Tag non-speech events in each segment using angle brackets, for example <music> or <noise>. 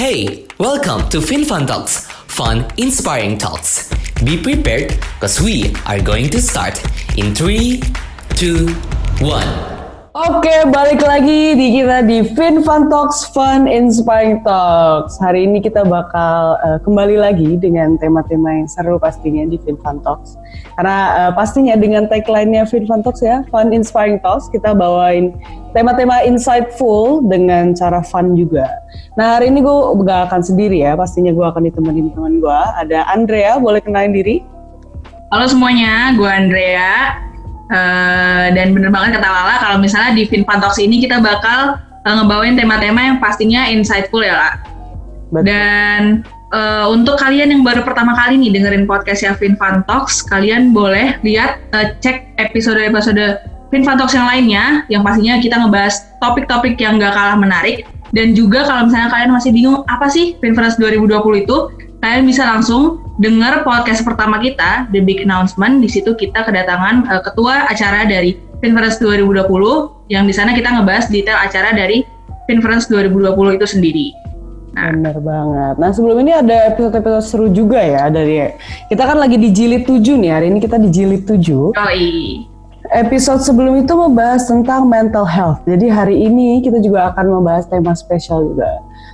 Hey, welcome to FinFun Talks, fun, inspiring talks. Be prepared because we are going to start in 3, 2, 1. Oke, balik lagi di kita di Fin Fun Talks, Fun Inspiring Talks. Hari ini kita bakal uh, kembali lagi dengan tema-tema yang seru pastinya di Fin Fun Talks. Karena uh, pastinya dengan tagline-nya Fin Fun Talks ya, Fun Inspiring Talks, kita bawain tema-tema insightful dengan cara fun juga. Nah hari ini gue gak akan sendiri ya, pastinya gue akan ditemenin teman gue. Ada Andrea, boleh kenalin diri? Halo semuanya, gue Andrea. Uh, dan bener banget kata Lala kalau misalnya di Finfan Talks ini kita bakal uh, ngebawain tema-tema yang pastinya insightful ya lah. Dan uh, untuk kalian yang baru pertama kali nih dengerin podcast ya Talks, kalian boleh lihat uh, cek episode-episode Finfan Talks yang lainnya, yang pastinya kita ngebahas topik-topik yang gak kalah menarik. Dan juga kalau misalnya kalian masih bingung apa sih Finfans 2020 itu, kalian bisa langsung dengar podcast pertama kita, The Big Announcement. Di situ kita kedatangan uh, ketua acara dari Finference 2020, yang di sana kita ngebahas detail acara dari Finference 2020 itu sendiri. Nah. Bener banget. Nah sebelum ini ada episode-episode seru juga ya dari kita kan lagi di jilid 7 nih hari ini kita di jilid 7. Oh iya. Episode sebelum itu membahas tentang mental health. Jadi hari ini kita juga akan membahas tema spesial juga.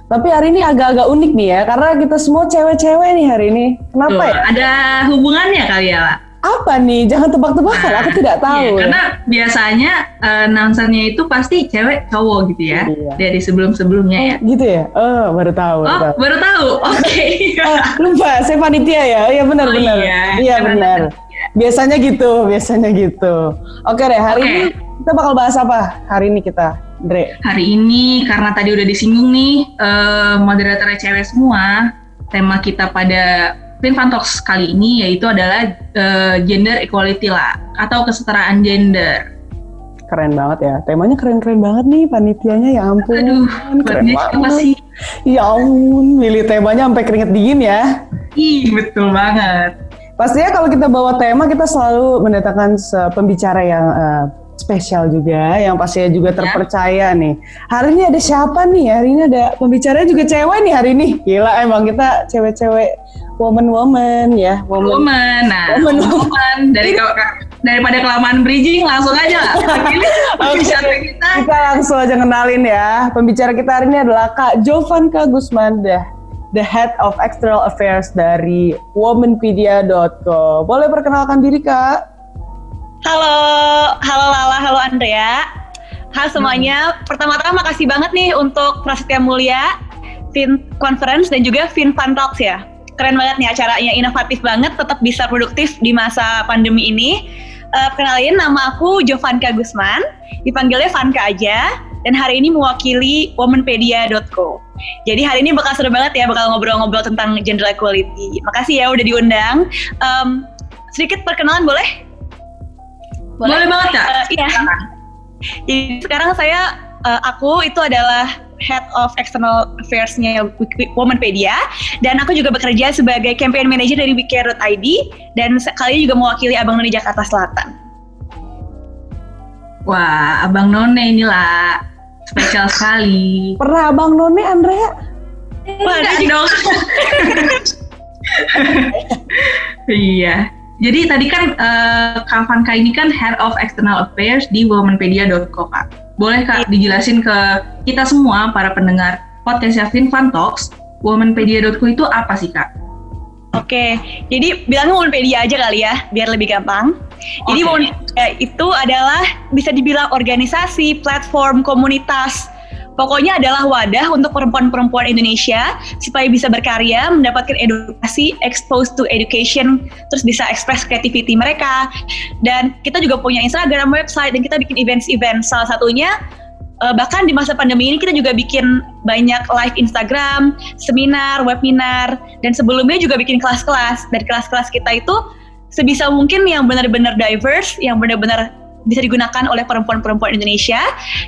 Tapi hari ini agak-agak unik nih ya, karena kita semua cewek-cewek nih hari ini. Kenapa Tuh, ya? Ada hubungannya kali ya, Pak? Apa nih? Jangan tebak-tebakan, nah, aku tidak tahu. Iya, karena biasanya uh, itu pasti cewek cowok gitu ya, iya. dari sebelum-sebelumnya ya. Gitu ya? Oh, baru tahu. Oh, baru tahu. Oke. Okay. <laughs> uh, lupa, saya panitia ya. Iya benar-benar. Oh, iya, iya benar. Biasanya gitu, biasanya gitu. Oke deh, hari okay. ini kita bakal bahas apa? Hari ini kita Dre? Hari ini karena tadi udah disinggung nih uh, moderatornya cewek semua, tema kita pada Finfan Talks kali ini yaitu adalah uh, gender equality lah atau kesetaraan gender. Keren banget ya, temanya keren-keren banget nih panitianya ya ampun. Aduh, keren banget. sih? Ya ampun, milih temanya sampai keringet dingin ya. Ih, betul banget. Pastinya kalau kita bawa tema kita selalu mendatangkan pembicara yang uh, spesial juga yang pastinya juga ya. terpercaya nih. Hari ini ada siapa nih? Hari ini ada pembicara juga cewek nih hari ini. Gila emang kita cewek-cewek woman woman ya, woman. Woman. Nah, woman, woman. dari daripada kelamaan bridging langsung aja lah. <laughs> pembicara kita. Kita langsung aja kenalin ya. Pembicara kita hari ini adalah Kak Jovanka Gusmanda the head of external affairs dari womanpedia.co. Boleh perkenalkan diri Kak? Halo, halo Lala, halo Andrea. Halo semuanya. Hmm. Pertama-tama makasih banget nih untuk Prasetya Mulia, Fin Conference dan juga Fin Fun Talks ya. Keren banget nih acaranya, inovatif banget, tetap bisa produktif di masa pandemi ini. Uh, kenalin nama aku Jovanka Gusman, dipanggilnya Vanka aja, dan hari ini mewakili womanpedia.co. Jadi hari ini bakal seru banget ya, bakal ngobrol-ngobrol tentang gender equality. Makasih ya udah diundang. Um, sedikit perkenalan boleh? Boleh, Boleh banget kak. Uh, iya. Jadi sekarang saya uh, aku itu adalah Head of External Affairs-nya Womanpedia dan aku juga bekerja sebagai campaign manager dari wecare.id dan kali ini juga mewakili Abang None Jakarta Selatan. Wah, Abang None inilah spesial sekali. Pernah Abang None, Andrea? Wah, dong. iya. Jadi tadi kan uh, Kak Vanka ini kan Head of External Affairs di womanpedia.co Kak. Boleh Kak iya. dijelasin ke kita semua para pendengar podcast Yavin Fun Talks, womanpedia.co itu apa sih Kak? Oke, jadi bilangnya Womanpedia aja kali ya, biar lebih gampang. Jadi okay. Womanpedia itu adalah bisa dibilang organisasi, platform, komunitas Pokoknya adalah wadah untuk perempuan-perempuan Indonesia supaya bisa berkarya, mendapatkan edukasi, exposed to education, terus bisa ekspres creativity mereka. Dan kita juga punya Instagram, website, dan kita bikin events-event. Salah satunya uh, bahkan di masa pandemi ini kita juga bikin banyak live Instagram, seminar, webinar, dan sebelumnya juga bikin kelas-kelas. Dan kelas-kelas kita itu sebisa mungkin yang benar-benar diverse, yang benar-benar bisa digunakan oleh perempuan-perempuan Indonesia.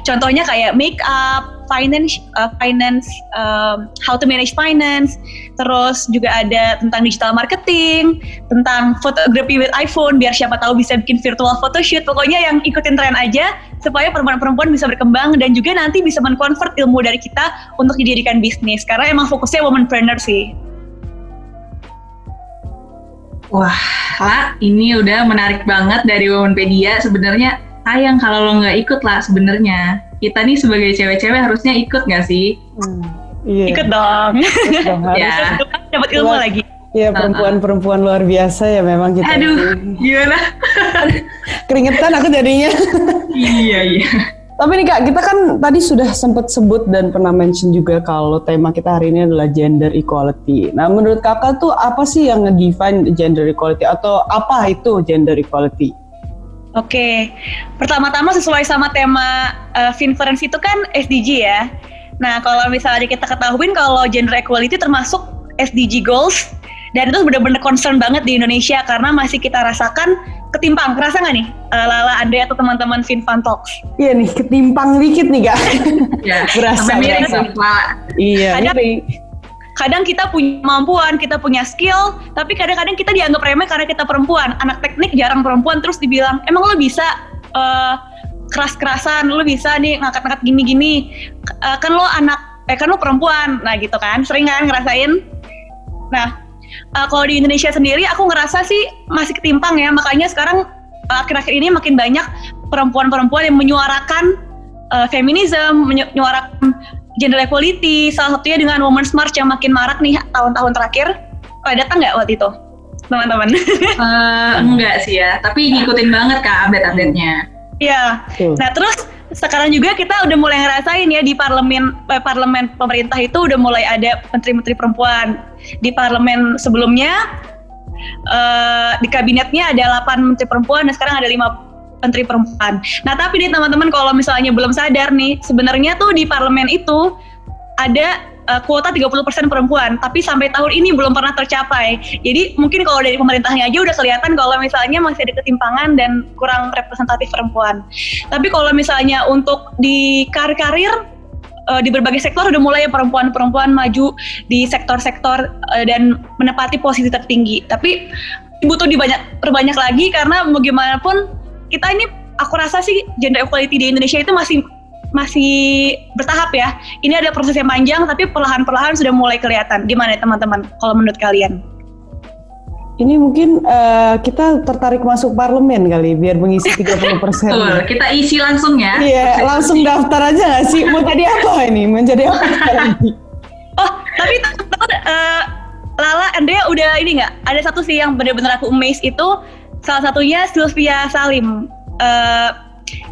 Contohnya kayak make up, finance, uh, finance, um, how to manage finance. Terus juga ada tentang digital marketing, tentang photography with iPhone, biar siapa tahu bisa bikin virtual photoshoot. Pokoknya yang ikutin tren aja, supaya perempuan-perempuan bisa berkembang dan juga nanti bisa mengkonvert ilmu dari kita untuk dijadikan bisnis karena emang fokusnya womanpreneur sih. Wah, lah ini udah menarik banget dari Womanpedia. Sebenarnya sayang kalau lo nggak ikut lah sebenarnya. Kita nih sebagai cewek-cewek harusnya ikut nggak sih? Hmm, iya. Ikut dong. <laughs> Ikut dong, harus. Ya. Dapat ilmu Buat- lagi. Iya perempuan-perempuan luar biasa ya memang kita. Aduh, gimana? Keringetan aku jadinya. iya, iya. Tapi nih kak, kita kan tadi sudah sempat sebut dan pernah mention juga kalau tema kita hari ini adalah gender equality. Nah menurut kakak tuh apa sih yang nge-define gender equality atau apa itu gender equality? Oke, pertama-tama sesuai sama tema uh, Finference itu kan SDG ya. Nah, kalau misalnya kita ketahuin kalau gender equality termasuk SDG goals dan itu benar-benar concern banget di Indonesia karena masih kita rasakan ketimpang. Kerasa nggak nih, uh, Lala, Andre atau teman-teman Finfan Talks? Iya nih, ketimpang dikit nih kak. Ya, <laughs> Berasa, miring Pak. iya, Kadang- Kadang kita punya kemampuan, kita punya skill, tapi kadang-kadang kita dianggap remeh karena kita perempuan. Anak teknik jarang perempuan terus dibilang, emang lo bisa uh, keras-kerasan, lo bisa nih ngangkat-ngangkat gini-gini. Uh, kan lo anak, eh kan lo perempuan, nah gitu kan, sering kan ngerasain. Nah, uh, kalau di Indonesia sendiri aku ngerasa sih masih ketimpang ya, makanya sekarang uh, akhir-akhir ini makin banyak perempuan-perempuan yang menyuarakan uh, feminism, menyu- menyuarakan gender equality, salah satunya dengan Women's March yang makin marak nih tahun-tahun terakhir. Oh, datang nggak waktu itu, teman-teman? Eh, enggak sih ya, tapi ngikutin banget kak update-update-nya. Iya. Betul. Nah terus sekarang juga kita udah mulai ngerasain ya di parlemen eh, parlemen pemerintah itu udah mulai ada menteri-menteri perempuan. Di parlemen sebelumnya eh, di kabinetnya ada 8 menteri perempuan dan sekarang ada 5 menteri perempuan. Nah tapi nih teman-teman kalau misalnya belum sadar nih sebenarnya tuh di parlemen itu ada eh, kuota 30% perempuan, tapi sampai tahun ini belum pernah tercapai. Jadi mungkin kalau dari pemerintahnya aja udah kelihatan kalau misalnya masih ada ketimpangan dan kurang representatif perempuan. Tapi kalau misalnya untuk di karir-karir eh, di berbagai sektor udah mulai perempuan-perempuan maju di sektor-sektor eh, dan menepati posisi tertinggi. Tapi butuh dibanyak perbanyak lagi karena bagaimanapun kita ini aku rasa sih gender equality di Indonesia itu masih masih bertahap ya. Ini ada proses yang panjang tapi perlahan-perlahan sudah mulai kelihatan. Gimana ya, teman-teman kalau menurut kalian? ini mungkin eh, kita tertarik masuk parlemen kali biar mengisi 30 persen. Betul, kita isi langsung ya. Iya, langsung daftar aja gak sih? Mau jadi apa ini? Menjadi apa sekarang? <laughs> Oh, tapi teman-teman eh, Lala, Andrea udah ini nggak? Ada satu sih yang benar-benar aku amazed itu salah satunya Sylvia Salim, eh,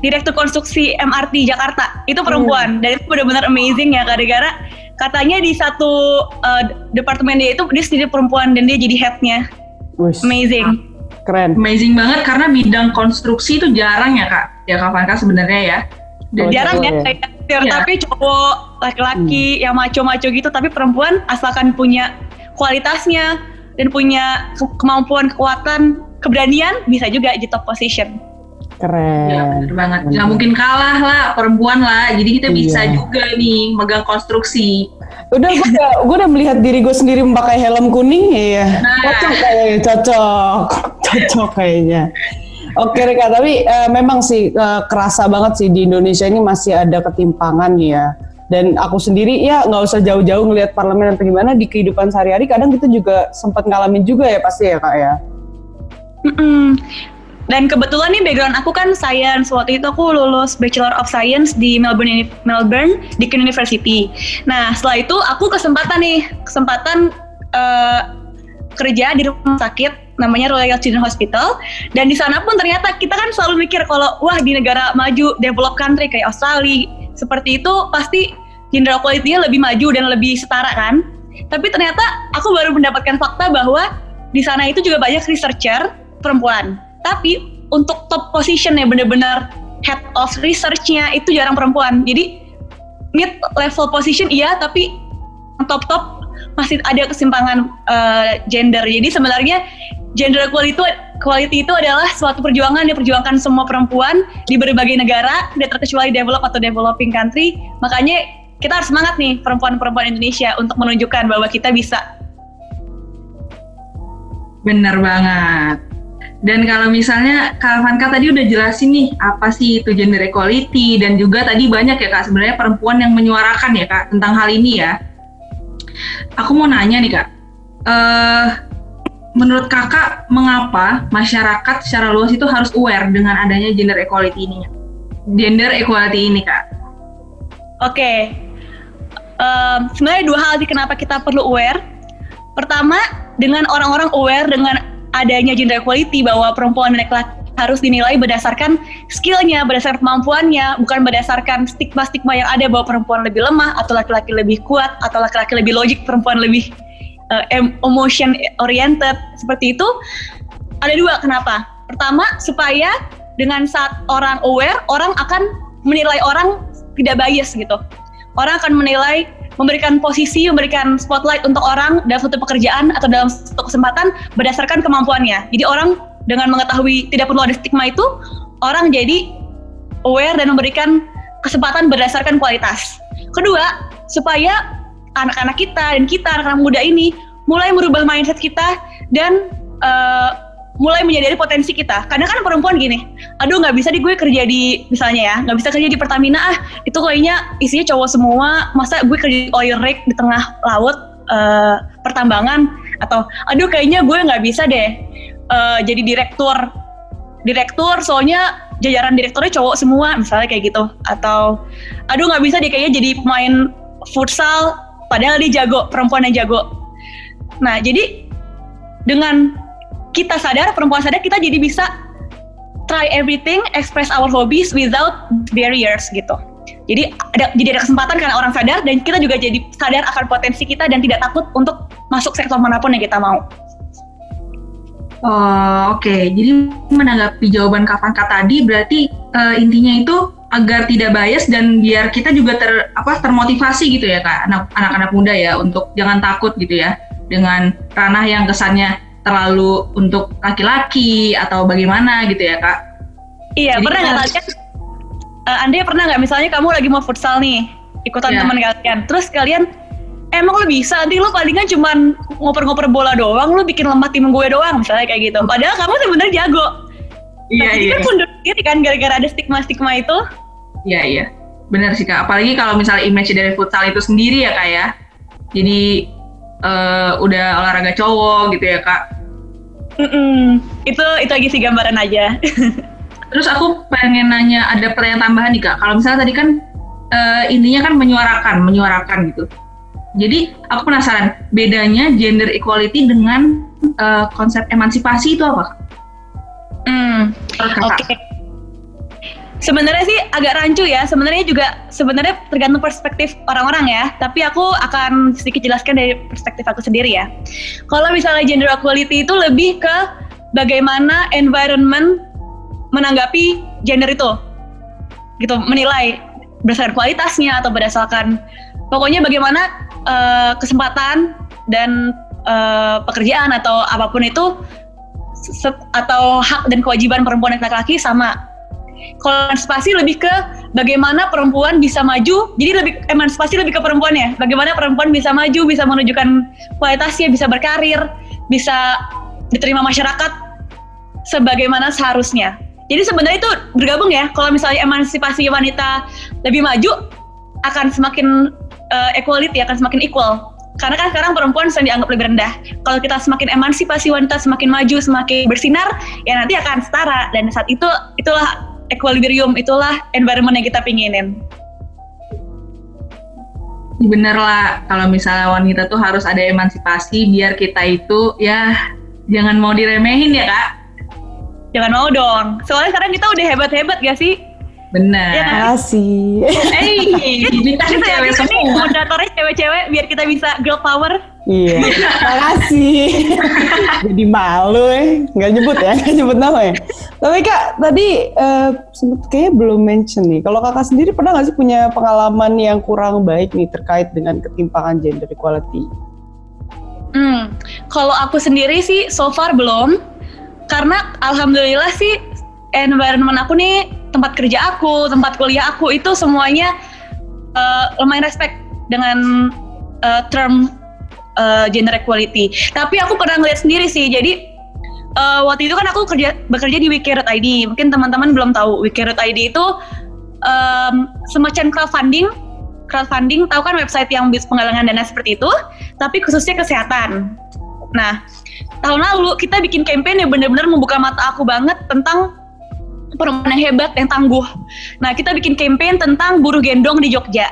Direktur Konstruksi MRT Jakarta. Itu perempuan dan itu benar-benar amazing ya gara-gara katanya di satu eh, departemen dia itu dia sendiri perempuan dan dia jadi headnya. Amazing. keren. Amazing banget karena bidang konstruksi itu jarang ya kak. Ya kak Vanka sebenarnya ya. Oh, Jarang ya ya. kayak stereotipnya Iya. cowok laki-laki yang maco-maco gitu tapi perempuan asalkan punya kualitasnya dan punya ke- kemampuan kekuatan keberanian bisa juga di top position Keren. Ya bener banget. Bener. Mungkin kalah lah perempuan lah. Jadi kita bisa Iya. juga nih megang konstruksi. Udah gue udah, gue udah melihat diri gue sendiri memakai helm kuning, iya. Nah. Cocok kayaknya, cocok, <laughs> cocok kayaknya. Oke Rika, tapi eh, memang sih eh, kerasa banget sih di Indonesia ini masih ada ketimpangan ya. Dan aku sendiri ya nggak usah jauh-jauh ngelihat parlemen atau gimana di kehidupan sehari-hari. Kadang kita juga sempat ngalamin juga ya pasti ya kak ya. Mm-mm. Dan kebetulan nih background aku kan science. Waktu itu aku lulus Bachelor of Science di Melbourne Melbourne Deakin University. Nah setelah itu aku kesempatan nih kesempatan eh, kerja di rumah sakit namanya Royal Children's Hospital. Dan di sana pun ternyata kita kan selalu mikir kalau wah di negara maju develop country kayak Australia seperti itu pasti gender equality-nya lebih maju dan lebih setara kan. Tapi ternyata aku baru mendapatkan fakta bahwa di sana itu juga banyak researcher perempuan tapi untuk top position ya bener-bener head of research-nya itu jarang perempuan. Jadi mid level position iya tapi top top masih ada kesimpangan eh, gender. Jadi sebenarnya gender equality itu, itu adalah suatu perjuangan yang diperjuangkan semua perempuan di berbagai negara tidak terkecuali develop atau developing country. Makanya kita harus semangat nih perempuan-perempuan Indonesia untuk menunjukkan bahwa kita bisa. Bener banget. Dan kalau misalnya Kak Vanka tadi udah jelasin nih apa sih itu gender equality dan juga tadi banyak ya Kak sebenarnya perempuan yang menyuarakan ya Kak tentang hal ini ya. Aku mau nanya nih Kak, uh, menurut Kakak mengapa masyarakat secara luas itu harus aware dengan adanya gender equality ini? Gender equality ini Kak. Oke, okay. um, sebenarnya dua hal sih kenapa kita perlu aware. Pertama, dengan orang-orang aware dengan adanya gender equality bahwa perempuan dan laki-laki harus dinilai berdasarkan skillnya, berdasarkan kemampuannya, bukan berdasarkan stigma-stigma yang ada bahwa perempuan lebih lemah atau laki-laki lebih kuat atau laki-laki lebih logik, perempuan lebih uh, emotion oriented seperti itu. Ada dua kenapa? Pertama supaya dengan saat orang aware, orang akan menilai orang tidak bias gitu. Orang akan menilai memberikan posisi, memberikan spotlight untuk orang dalam satu pekerjaan atau dalam satu kesempatan berdasarkan kemampuannya. Jadi orang dengan mengetahui tidak perlu ada stigma itu, orang jadi aware dan memberikan kesempatan berdasarkan kualitas. Kedua, supaya anak-anak kita dan kita anak-anak muda ini mulai merubah mindset kita dan uh, mulai menyadari potensi kita. Kadang kan perempuan gini, aduh nggak bisa di gue kerja di misalnya ya, nggak bisa kerja di Pertamina ah, itu kayaknya isinya cowok semua, masa gue kerja di oil rig di tengah laut uh, pertambangan atau aduh kayaknya gue nggak bisa deh uh, jadi direktur. Direktur soalnya jajaran direkturnya cowok semua misalnya kayak gitu. Atau aduh nggak bisa deh kayaknya jadi pemain futsal padahal dia jago perempuan yang jago. Nah jadi dengan kita sadar, perempuan sadar, kita jadi bisa try everything, express our hobbies without barriers gitu. Jadi ada jadi ada kesempatan karena orang sadar dan kita juga jadi sadar akan potensi kita dan tidak takut untuk masuk sektor mana pun yang kita mau. Oh, oke. Okay. Jadi menanggapi jawaban Kavanka tadi berarti uh, intinya itu agar tidak bias dan biar kita juga ter apa termotivasi gitu ya Kak, anak-anak muda ya untuk jangan takut gitu ya dengan ranah yang kesannya terlalu untuk laki-laki atau bagaimana gitu ya kak? Iya Jadi pernah nggak kalian? Uh, Anda pernah nggak misalnya kamu lagi mau futsal nih ikutan yeah. teman kalian, terus kalian emang lu bisa nanti lu palingan cuman ngoper-ngoper bola doang, lu bikin lemah tim gue doang misalnya kayak gitu. Padahal kamu sebenarnya jago. Iya yeah, iya. Kan mundur diri kan gara-gara ada stigma-stigma itu. Iya iya. Benar sih kak. Apalagi kalau misalnya image dari futsal itu sendiri ya kak ya. Jadi uh, udah olahraga cowok gitu ya kak Mm-mm. Itu itu lagi sih gambaran aja. <laughs> Terus aku pengen nanya ada pertanyaan tambahan nih kak. Kalau misalnya tadi kan uh, intinya kan menyuarakan, menyuarakan gitu. Jadi aku penasaran bedanya gender equality dengan uh, konsep emansipasi itu apa? Hmm, Oke. Okay sebenarnya sih agak rancu ya. Sebenarnya juga sebenarnya tergantung perspektif orang-orang ya. Tapi aku akan sedikit jelaskan dari perspektif aku sendiri ya. Kalau misalnya gender equality itu lebih ke bagaimana environment menanggapi gender itu. Gitu, menilai berdasarkan kualitasnya atau berdasarkan pokoknya bagaimana uh, kesempatan dan uh, pekerjaan atau apa pun itu atau hak dan kewajiban perempuan dan laki-laki sama kalau emansipasi lebih ke bagaimana perempuan bisa maju. Jadi lebih emansipasi lebih ke perempuan ya. Bagaimana perempuan bisa maju, bisa menunjukkan kualitasnya, bisa berkarir, bisa diterima masyarakat sebagaimana seharusnya. Jadi sebenarnya itu bergabung ya. Kalau misalnya emansipasi wanita lebih maju, akan semakin uh, equality, akan semakin equal. Karena kan sekarang perempuan sedang dianggap lebih rendah. Kalau kita semakin emansipasi wanita, semakin maju, semakin bersinar, ya nanti akan setara. Dan saat itu itulah equilibrium itulah environment yang kita pinginin. Bener lah, kalau misalnya wanita tuh harus ada emansipasi biar kita itu ya jangan mau diremehin ya kak. Jangan mau dong, soalnya sekarang kita udah hebat-hebat gak sih? Benar. Ya, kasih. Eh, ini kan cewek semua. Moderatornya cewek-cewek biar kita bisa girl power. Iya, <laughs> makasih. <laughs> Jadi malu ya, nggak nyebut ya, nggak nyebut nama ya. Tapi kak, tadi uh, sempet kayaknya belum mention nih. Kalau kakak sendiri pernah nggak sih punya pengalaman yang kurang baik nih terkait dengan ketimpangan gender equality? Hmm, kalau aku sendiri sih so far belum. Karena alhamdulillah sih environment aku nih tempat kerja aku, tempat kuliah aku itu semuanya uh, lumayan respect dengan uh, term uh, gender equality. Tapi aku pernah ngeliat sendiri sih, jadi uh, waktu itu kan aku kerja bekerja di Wiki.id. Mungkin teman-teman belum tahu Wiki.id itu um, semacam crowdfunding. Crowdfunding tahu kan website yang penggalangan dana seperti itu, tapi khususnya kesehatan. Nah, tahun lalu kita bikin campaign yang benar-benar membuka mata aku banget tentang perempuan yang hebat, yang tangguh. Nah, kita bikin campaign tentang buruh gendong di Jogja.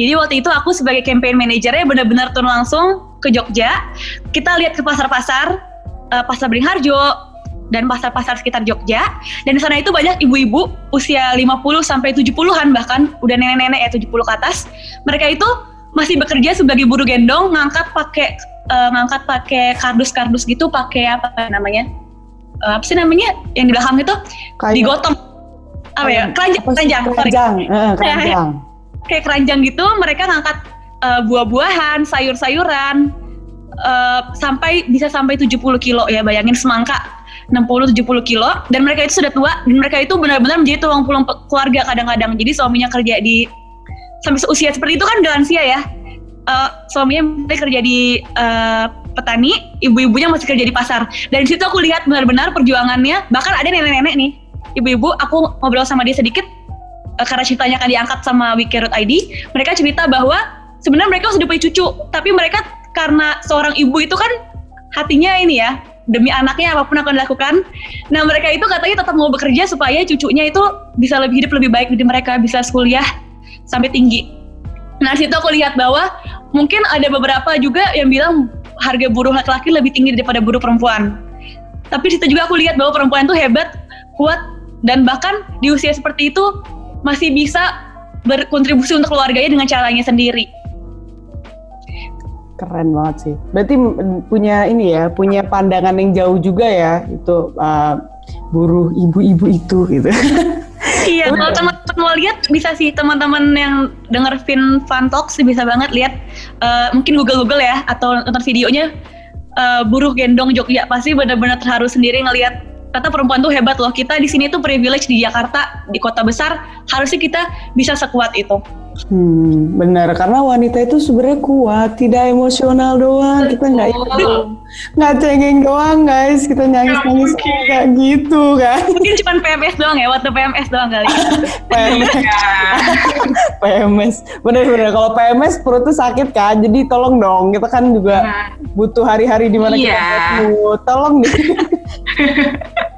Jadi waktu itu aku sebagai campaign manajernya benar-benar turun langsung ke Jogja. Kita lihat ke pasar-pasar, uh, pasar Beringharjo dan pasar-pasar sekitar Jogja. Dan di sana itu banyak ibu-ibu usia 50 sampai 70-an bahkan udah nenek-nenek ya 70 ke atas. Mereka itu masih bekerja sebagai buruh gendong ngangkat pakai uh, ngangkat pakai kardus-kardus gitu pakai apa namanya? Uh, apa sih namanya? Yang di belakang itu Kayak, digotong. Apa ya? Keranjang keranjang keranjang, keranjang. Kayak keranjang gitu mereka ngangkat uh, buah-buahan sayur-sayuran uh, sampai bisa sampai 70 kilo ya bayangin semangka 60-70 kilo dan mereka itu sudah tua dan mereka itu benar-benar menjadi tulang pulang keluarga kadang-kadang. Jadi suaminya kerja di sampai usia seperti itu kan udah lansia ya. Uh, suaminya kerja di uh, petani ibu-ibunya masih kerja di pasar. Dan situ aku lihat benar-benar perjuangannya bahkan ada nenek-nenek nih ibu-ibu aku ngobrol sama dia sedikit karena ceritanya kan diangkat sama Wiki.id mereka cerita bahwa sebenarnya mereka sudah punya cucu tapi mereka karena seorang ibu itu kan hatinya ini ya demi anaknya apa pun akan dilakukan. Nah mereka itu katanya tetap mau bekerja supaya cucunya itu bisa lebih hidup lebih baik dari mereka bisa kuliah sampai tinggi. Nah situ aku lihat bahwa mungkin ada beberapa juga yang bilang harga buruh laki-laki lebih tinggi daripada buruh perempuan. Tapi situ juga aku lihat bahwa perempuan itu hebat, kuat, dan bahkan di usia seperti itu masih bisa berkontribusi untuk keluarganya dengan caranya sendiri. Keren banget sih. Berarti punya ini ya, punya pandangan yang jauh juga ya itu uh, buruh ibu-ibu itu gitu. <laughs> iya, kalau teman-teman mau lihat bisa sih teman-teman yang denger Fin Fun Talks bisa banget lihat uh, mungkin Google-Google ya atau nonton videonya uh, buruh gendong Jogja pasti benar-benar terharu sendiri ngelihat kata perempuan tuh hebat loh. Kita di sini tuh privilege di Jakarta, di kota besar, harusnya kita bisa sekuat itu. Hmm, benar karena wanita itu sebenarnya kuat, tidak emosional doang. Kita nggak nggak cengeng doang guys. Kita nangis nangis kayak gitu kan. Mungkin cuma PMS doang ya, waktu PMS doang kali. <laughs> PMS, PMS, benar-benar. Kalau PMS perut tuh sakit kan, jadi tolong dong. Kita kan juga nah. butuh hari-hari di mana yeah. kita butuh. Tolong deh. <laughs>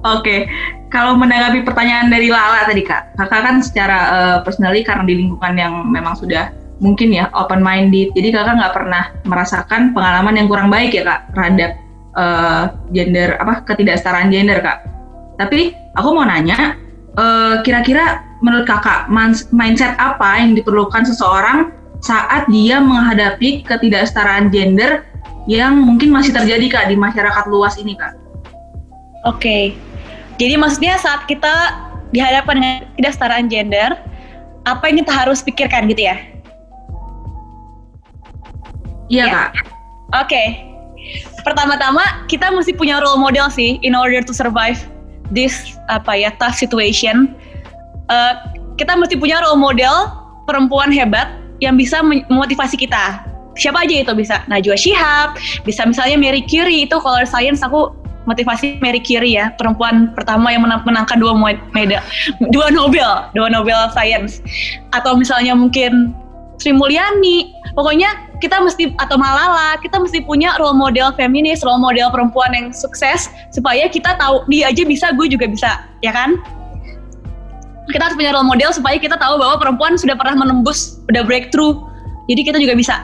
Oke, kalau menanggapi pertanyaan dari Lala tadi kak, kakak kan secara uh, personally karena di lingkungan yang memang sudah mungkin ya open minded, jadi kakak nggak pernah merasakan pengalaman yang kurang baik ya kak terhadap uh, gender apa ketidaksetaraan gender kak. Tapi aku mau nanya, uh, kira-kira menurut kakak mindset apa yang diperlukan seseorang saat dia menghadapi ketidaksetaraan gender yang mungkin masih terjadi kak di masyarakat luas ini kak? Oke, okay. Jadi maksudnya saat kita dihadapkan dengan tidak setara gender, apa yang kita harus pikirkan gitu ya? Iya ya. kak. Oke. Okay. Pertama-tama kita mesti punya role model sih in order to survive this apa ya tough situation. Uh, kita mesti punya role model perempuan hebat yang bisa memotivasi kita. Siapa aja itu bisa Najwa Shihab, bisa misalnya Mary Curie itu kalau science aku motivasi Mary Curie ya, perempuan pertama yang menang, menangkan dua medal, dua Nobel, dua Nobel Science. Atau misalnya mungkin Sri Mulyani. Pokoknya kita mesti atau Malala, kita mesti punya role model feminis, role model perempuan yang sukses supaya kita tahu dia aja bisa, gue juga bisa, ya kan? Kita harus punya role model supaya kita tahu bahwa perempuan sudah pernah menembus, udah breakthrough. Jadi kita juga bisa.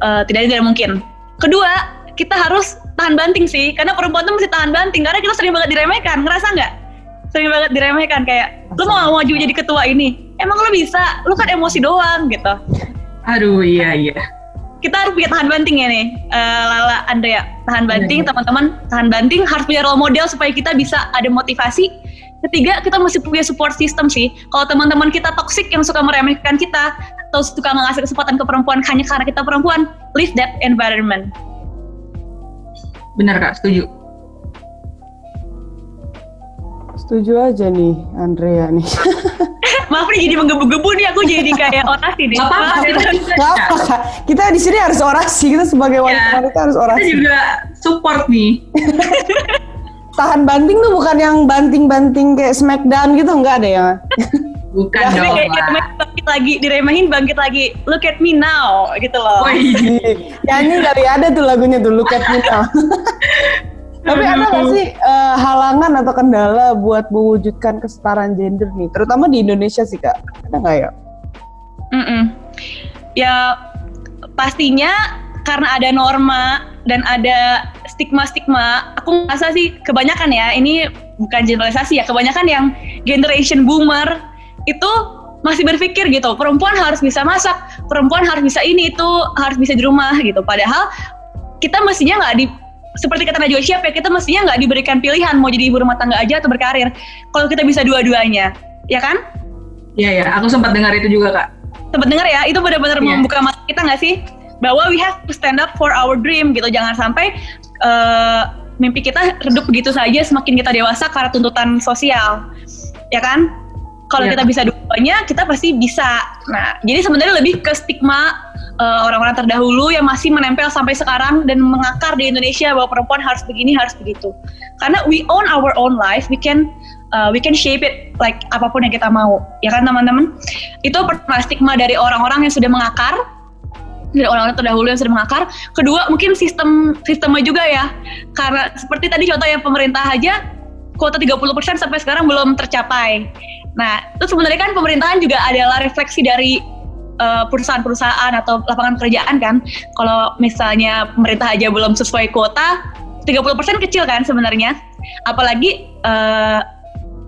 Uh, tidak tidak mungkin. Kedua, kita harus tahan banting sih karena perempuan tuh mesti tahan banting karena kita sering banget diremehkan ngerasa nggak? Sering banget diremehkan kayak lu mau maju jadi ketua ini? Emang lu bisa lu kan emosi doang gitu. Aduh iya iya. Kita harus punya tahan banting ya nih uh, Lala Andrea. Tahan banting teman-teman tahan banting harus punya role model supaya kita bisa ada motivasi. Ketiga kita mesti punya support system sih. Kalau teman-teman kita toxic yang suka meremehkan kita atau suka ngasih kesempatan ke perempuan hanya karena kita perempuan leave that environment Benar kak, setuju. Setuju aja nih Andrea nih. <laughs> Maaf nih jadi menggebu-gebu nih aku jadi kayak orasi deh. Gak apa-apa, kita ya. apa, kita di sini harus orasi kita sebagai Ya. wanita-wanita harus kita orasi juga support nih. <laughs> tahan banting tuh bukan yang banting-banting kayak smackdown gitu nggak ada ya Bukan dong. kayak bangkit lagi, diremehin bangkit lagi. Look at me now, gitu loh. Wih, nyanyi kali ada tuh lagunya tuh Look at Me Now. <laughs> Tapi ada nggak sih eh, halangan atau kendala buat mewujudkan kesetaraan gender nih, terutama di Indonesia sih kak? Ada nggak ya? Mm-mm. Ya pastinya karena ada norma dan ada stigma-stigma, aku ngerasa sih kebanyakan ya, ini bukan generalisasi ya, kebanyakan yang generation boomer itu masih berpikir gitu, perempuan harus bisa masak, perempuan harus bisa ini itu, harus bisa di rumah gitu. Padahal kita mestinya nggak di seperti kata Najwa Syihab ya, kita mestinya nggak diberikan pilihan mau jadi ibu rumah tangga aja atau berkarir. Kalau kita bisa dua-duanya, ya kan? Iya ya, aku sempat dengar itu juga kak. sempat dengar ya itu benar-benar Iya. membuka mata kita nggak sih bahwa we have to stand up for our dream gitu jangan sampai eh, mimpi kita redup begitu saja semakin kita dewasa karena tuntutan sosial ya kan kalau Iya. kita bisa dua-duanya kita pasti bisa. Nah jadi sebenarnya lebih ke stigma eh, orang-orang terdahulu yang masih menempel sampai sekarang dan mengakar di Indonesia bahwa perempuan harus begini harus begitu. Karena we own our own life we can uh, we can shape it like apa pun yang kita mau. Ya kan teman-teman? Itu pertama stigma dari orang-orang yang sudah mengakar dari orang-orang terdahulu yang sudah mengakar. Kedua mungkin sistem sistemnya juga ya. Karena seperti tadi contoh yang pemerintah aja kuota 30% sampai sekarang belum tercapai nah itu sebenarnya kan pemerintahan juga adalah refleksi dari uh, perusahaan-perusahaan atau lapangan pekerjaan kan kalau misalnya pemerintah aja belum sesuai kuota 30% kecil kan sebenarnya apalagi uh,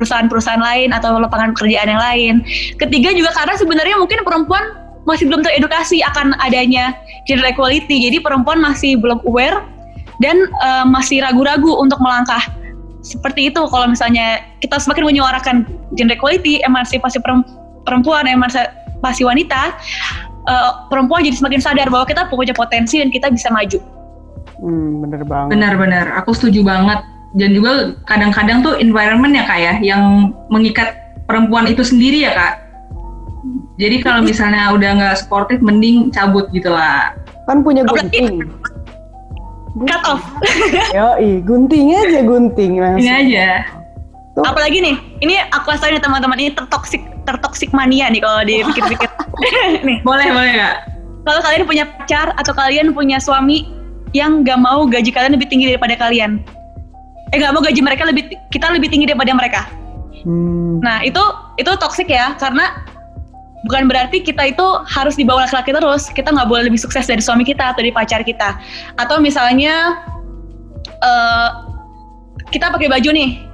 perusahaan-perusahaan lain atau lapangan pekerjaan yang lain. Ketiga juga karena sebenarnya mungkin perempuan masih belum teredukasi akan adanya gender equality. Jadi perempuan masih belum aware dan uh, masih ragu-ragu untuk melangkah. Seperti itu kalau misalnya kita semakin menyuarakan gender equality, emansipasi perem- perempuan, emansipasi wanita, uh, perempuan jadi semakin sadar bahwa kita punya potensi dan kita bisa maju. Hmm, bener banget. Benar-benar, aku setuju banget. Dan juga kadang-kadang tuh environment ya kak ya, yang mengikat perempuan itu sendiri ya kak. Jadi kalau misalnya udah nggak sportif, mending cabut gitu lah. Kan punya gunting. <laughs> Cut off. <laughs> Yoi, gunting aja gunting langsung. Ini aja. Tuh. Apalagi nih, ini aku kasih nih teman-teman ini tertoksik tertoksik mania nih kalau dipikir-pikir. <laughs> nih, Boleh, boleh kak. kalau kalian punya pacar atau kalian punya suami yang gak mau gaji kalian lebih tinggi daripada kalian, eh gak mau gaji mereka lebih kita lebih tinggi daripada mereka. Hmm. Nah itu itu toksik ya karena bukan berarti kita itu harus di bawah laki-laki terus. Kita nggak boleh lebih sukses dari suami kita atau dari pacar kita. Atau misalnya eh kita pakai baju nih.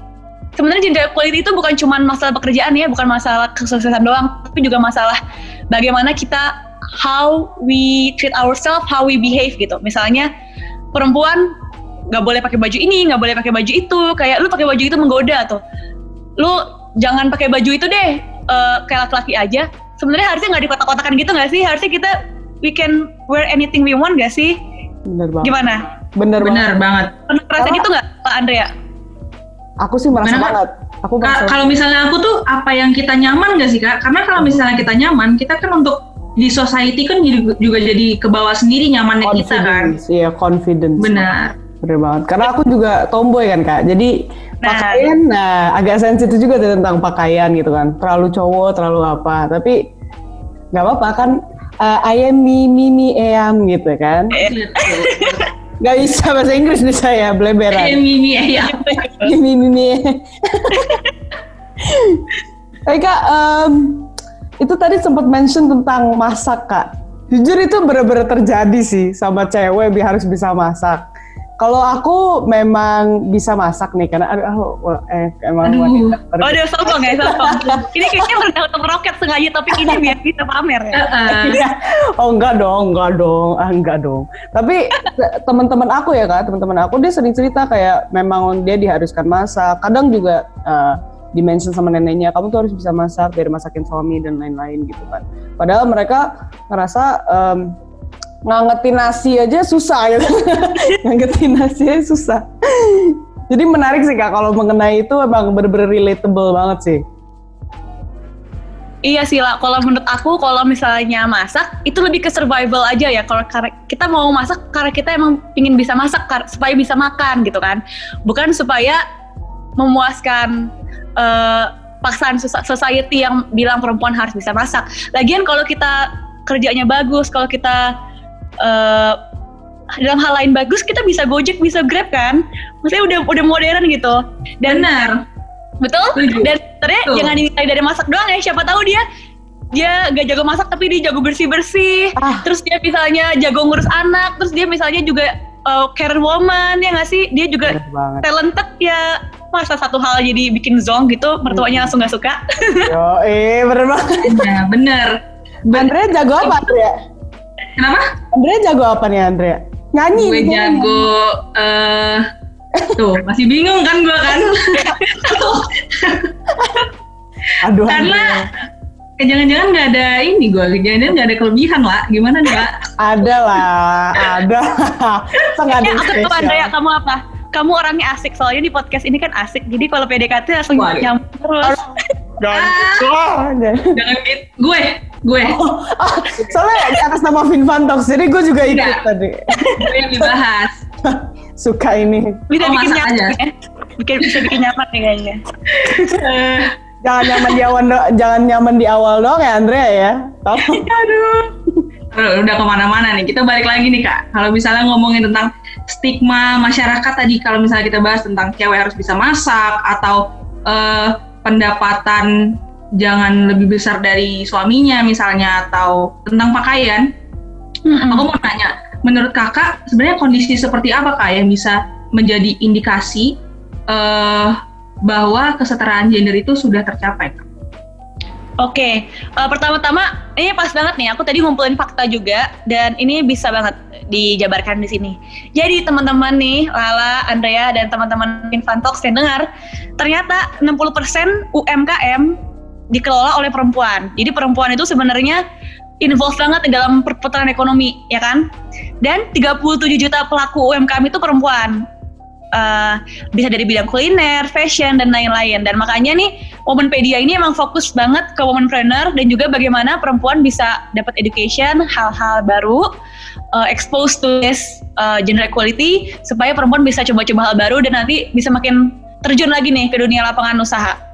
Sebenarnya gender equality itu bukan cuma masalah pekerjaan ya, bukan masalah kesuksesan doang, tapi juga masalah bagaimana kita how we treat ourselves, how we behave gitu. Misalnya perempuan nggak boleh pakai baju ini, nggak boleh pakai baju itu, kayak lu pakai baju itu menggoda tuh lu jangan pakai baju itu deh eh, kayak laki-laki aja sebenarnya harusnya nggak dikotak-kotakan gitu nggak sih harusnya kita we can wear anything we want gak sih Bener banget. gimana Bener, Benar banget. banget. pernah gitu nggak Pak Andrea Aku sih merasa Kak? banget. Aku merasa kalau misalnya aku tuh apa yang kita nyaman gak sih kak? Karena kalau misalnya kita nyaman, kita kan untuk di society kan juga, juga jadi ke bawah sendiri nyamannya kita kan. confidence. Iya, confidence. Benar. Bener banget. Karena aku juga tomboy kan kak. Jadi Nah. pakaian, nah agak sensitif juga tuh tentang pakaian gitu kan. Terlalu cowok, terlalu apa. Tapi nggak apa-apa kan. Uh, I am me, me, me, am gitu kan. Gak bisa bahasa Inggris nih saya, bleberan. Mimi ya. <laughs> me, me, me, me. <laughs> Tapi kak, em, itu tadi sempat mention tentang masak kak. Jujur itu bener-bener terjadi sih sama cewek harus bisa masak. Kalau aku memang bisa masak nih karena aduh, ah, eh emang Aduh. wanita. oh udah sombong ya sombong ini kayaknya berdaulat roket sengaja topik ini biar bisa pamer ya Heeh. Iya. oh enggak dong, enggak dong, ah, enggak dong. Tapi te- teman-teman aku ya kak, teman-teman aku dia sering cerita kayak memang dia diharuskan masak. Kadang juga uh, dimention sama neneknya, kamu tuh harus bisa masak dari masakin suami dan lain-lain gitu kan. Padahal mereka ngerasa em, ngangetin nasi aja susah gitu. <laughs> ngangetin nasi aja susah. Jadi menarik sih kak kalau mengenai itu emang bener-bener relatable banget sih. Iya sih lah, kalau menurut aku kalau misalnya masak itu lebih ke survival aja ya. Kalau kita mau masak karena kita emang pingin bisa masak supaya bisa makan gitu kan, bukan supaya memuaskan eh, paksaan soci- society yang bilang perempuan harus bisa masak. Lagian kalau kita kerjanya bagus, kalau kita eh, dalam hal lain bagus, kita bisa gojek, bisa grab kan? Maksudnya udah udah modern gitu. Dan Benar. Betul? Setuju. Dan sebenarnya jangan dinilai dari masak doang ya. Siapa tahu dia dia gak jago masak tapi dia jago bersih-bersih. Ah. Terus dia misalnya jago ngurus anak. Terus dia misalnya juga uh, care woman ya nggak sih? Dia juga Bener talented ya. Masa satu hal jadi bikin zong gitu, mertuanya langsung gak suka. Yo, eh bener banget. Bener. Ben- Andrea jago apa Andrea? Kenapa? Andrea jago apa nih Andrea? Nyanyi. Gue jago eh tuh masih bingung kan gue kan Aduh. karena eh, jangan-jangan nggak ada ini gue jangan-jangan nggak ada kelebihan lah gimana nih Pak? Ada lah, ada. Sangat Ya, aku spesial. Andrea, kamu apa? Kamu orangnya asik, soalnya di podcast ini kan asik. Jadi kalau PDKT langsung nyambung terus. Jangan. Ah. jangan gitu gue gue Ah, soalnya di atas nama Talks, jadi gue juga ikut Enggak. tadi. gue yang dibahas <laughs> Suka ini. Bisa Oh, bikin nyaman aja. ya. Bikin, bisa bikin nyaman nih kayaknya. Eh, <laughs> Jangan nyaman di awal, do- jangan nyaman di awal dong ya Andrea ya. Tolong. <laughs> aduh Udah- udah ke mana-mana nih kita balik lagi nih kak kalau misalnya ngomongin tentang stigma masyarakat tadi kalau misalnya kita bahas tentang cewek harus bisa masak atau eh, pendapatan jangan lebih besar dari suaminya misalnya atau tentang pakaian aku mau nanya menurut kakak sebenarnya kondisi seperti apa kak yang bisa menjadi indikasi eh, bahwa kesetaraan gender itu sudah tercapai Kak? Oke, eh, pertama-tama ini pas banget nih. Aku tadi ngumpulin fakta juga dan ini bisa banget dijabarkan di sini. Jadi teman-teman nih, Lala, Andrea dan teman-teman Infantox yang dengar, ternyata 60% UMKM dikelola oleh perempuan. Jadi perempuan itu sebenarnya involved banget dalam perputaran ekonomi, ya kan? Dan 37 juta pelaku UMKM itu perempuan. Eh, bisa dari bidang kuliner, fashion dan lain-lain. Dan makanya nih Womanpedia ini emang fokus banget ke womanpreneur dan juga bagaimana perempuan bisa dapat education, hal-hal baru, uh, expose to this uh, gender equality supaya perempuan bisa coba-coba hal baru dan nanti bisa makin terjun lagi nih ke dunia lapangan usaha.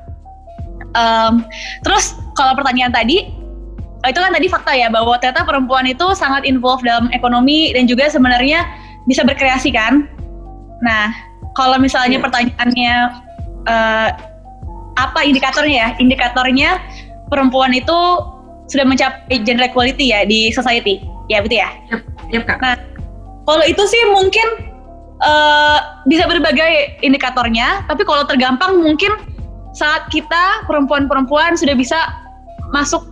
Um, terus kalau pertanyaan tadi uh, itu kan tadi fakta ya bahwa ternyata perempuan itu sangat involved dalam ekonomi dan juga sebenarnya bisa berkreasi kan. Nah, kalau misalnya pertanyaannya eh, apa indikatornya ya? Indikatornya perempuan itu sudah mencapai gender equality ya di society, ya betul ya? Yap, yap kak. Nah, kalau itu sih mungkin eh, bisa berbagai indikatornya, tapi kalau tergampang mungkin saat kita perempuan-perempuan sudah bisa masuk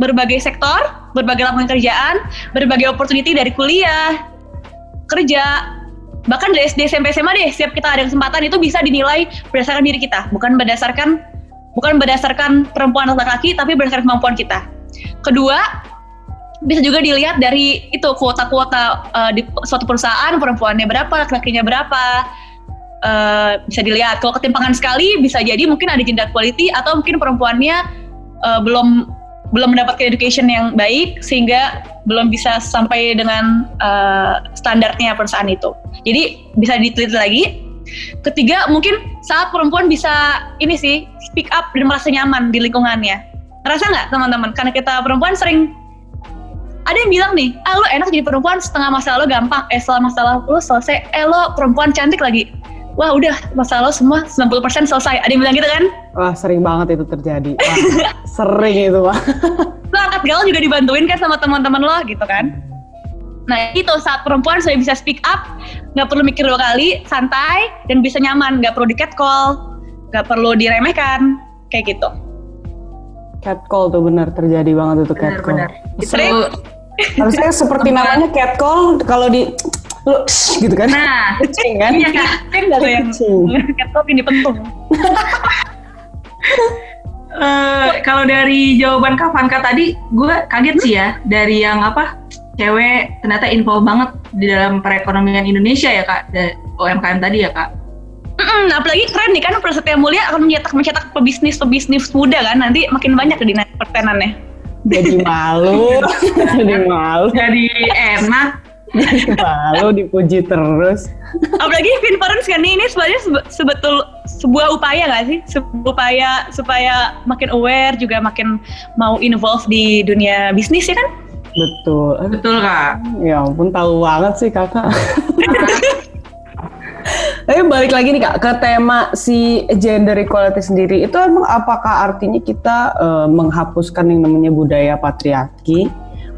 berbagai sektor, berbagai lapangan kerjaan, berbagai opportunity dari kuliah, kerja, bahkan dari SD, SMP, SMA deh, setiap kita ada kesempatan itu bisa dinilai berdasarkan diri kita, bukan berdasarkan bukan berdasarkan perempuan atau laki-laki, tapi berdasarkan kemampuan kita. Kedua, bisa juga dilihat dari itu kuota-kuota uh, di suatu perusahaan perempuannya berapa, laki-lakinya berapa. Uh, bisa dilihat kalau ketimpangan sekali bisa jadi mungkin ada gender equality atau mungkin perempuannya uh, belum belum mendapatkan education yang baik sehingga belum bisa sampai dengan uh, standarnya perusahaan itu. Jadi bisa diteliti lagi. Ketiga mungkin saat perempuan bisa ini sih speak up dan merasa nyaman di lingkungannya. Ngerasa nggak teman-teman? Karena kita perempuan sering ada yang bilang nih, ah lo enak jadi perempuan setengah masalah lo gampang, eh setelah masalah lo selesai, eh lo perempuan cantik lagi. Wah udah masalah lo semua 90% selesai. Ada yang bilang gitu kan? Wah sering banget itu terjadi. Wah, <laughs> sering itu pak. Lo angkat gaul juga dibantuin kan sama teman-teman lo gitu kan? Nah itu saat perempuan sudah bisa speak up, nggak perlu mikir dua kali, santai dan bisa nyaman, nggak perlu di catcall, nggak perlu diremehkan, kayak gitu. Catcall tuh benar terjadi banget itu catcall. Benar-benar. Itu Sering. Harusnya seperti namanya catcall kalau di lu shh, gitu kan? nah <laughs> Kucing kan? iya Kan <laughs> nggak tuh yang Kucing. catcall ini pentung. <laughs> Eh, kalau dari jawaban Kak Vanka tadi, gue kaget sih ya dari yang apa cewek ternyata involved banget di dalam perekonomian Indonesia ya kak, da- UMKM tadi ya kak. Mm-mm, apalagi keren nih kan Prasetya Mulia akan mencetak mencetak pebisnis pebisnis muda kan nanti makin banyak di pertenannya. Jadi malu, jadi malu, Jadi enak. <laughs> malu dipuji terus. Apalagi Finference kan nih, ini sebenarnya sebe- sebetul sebuah upaya nggak sih? Sebuah upaya supaya makin aware juga makin mau involve di dunia bisnis ya kan? Betul. Betul kak. Ya ampun tahu banget sih kakak. <laughs> Tapi balik lagi nih kak ke tema si gender equality sendiri itu emang apakah artinya kita eh, menghapuskan yang namanya budaya patriarki,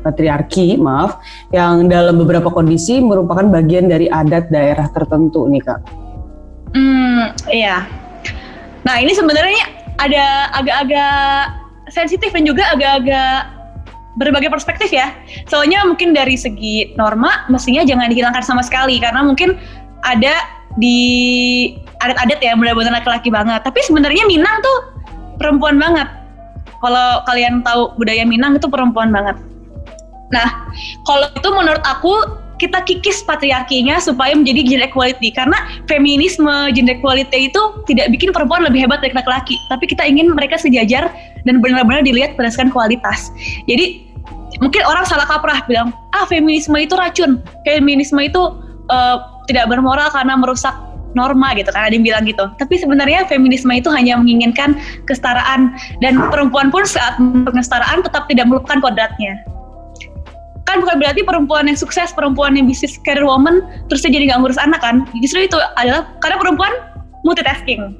patriarki maaf, yang dalam beberapa kondisi merupakan bagian dari adat daerah tertentu nih kak. Hmm, iya. Nah ini sebenarnya ada agak-agak sensitif dan juga agak-agak berbagai perspektif ya. Soalnya mungkin dari segi norma mestinya jangan dihilangkan sama sekali karena mungkin ada di adat-adat ya benar-benar laki-laki banget. Tapi sebenarnya Minang tuh perempuan banget. Kalau kalian tahu budaya Minang itu perempuan banget. Nah, kalau itu menurut aku kita kikis patriarkinya supaya menjadi gender equality. Karena feminisme gender equality itu tidak bikin perempuan lebih hebat dari laki-laki. Tapi kita ingin mereka sejajar dan benar-benar dilihat berdasarkan kualitas. Jadi mungkin orang salah kaprah bilang ah feminisme itu racun. Feminisme itu eh, tidak bermoral karena merusak norma gitu kan ada bilang gitu. Tapi sebenarnya feminisme itu hanya menginginkan kesetaraan. Dan perempuan pun saat kesetaraan tetap tidak melupakan kodratnya kan bukan berarti perempuan yang sukses, perempuan yang bisnis career woman, terus dia jadi nggak ngurus anak kan? Justru itu adalah karena perempuan multitasking.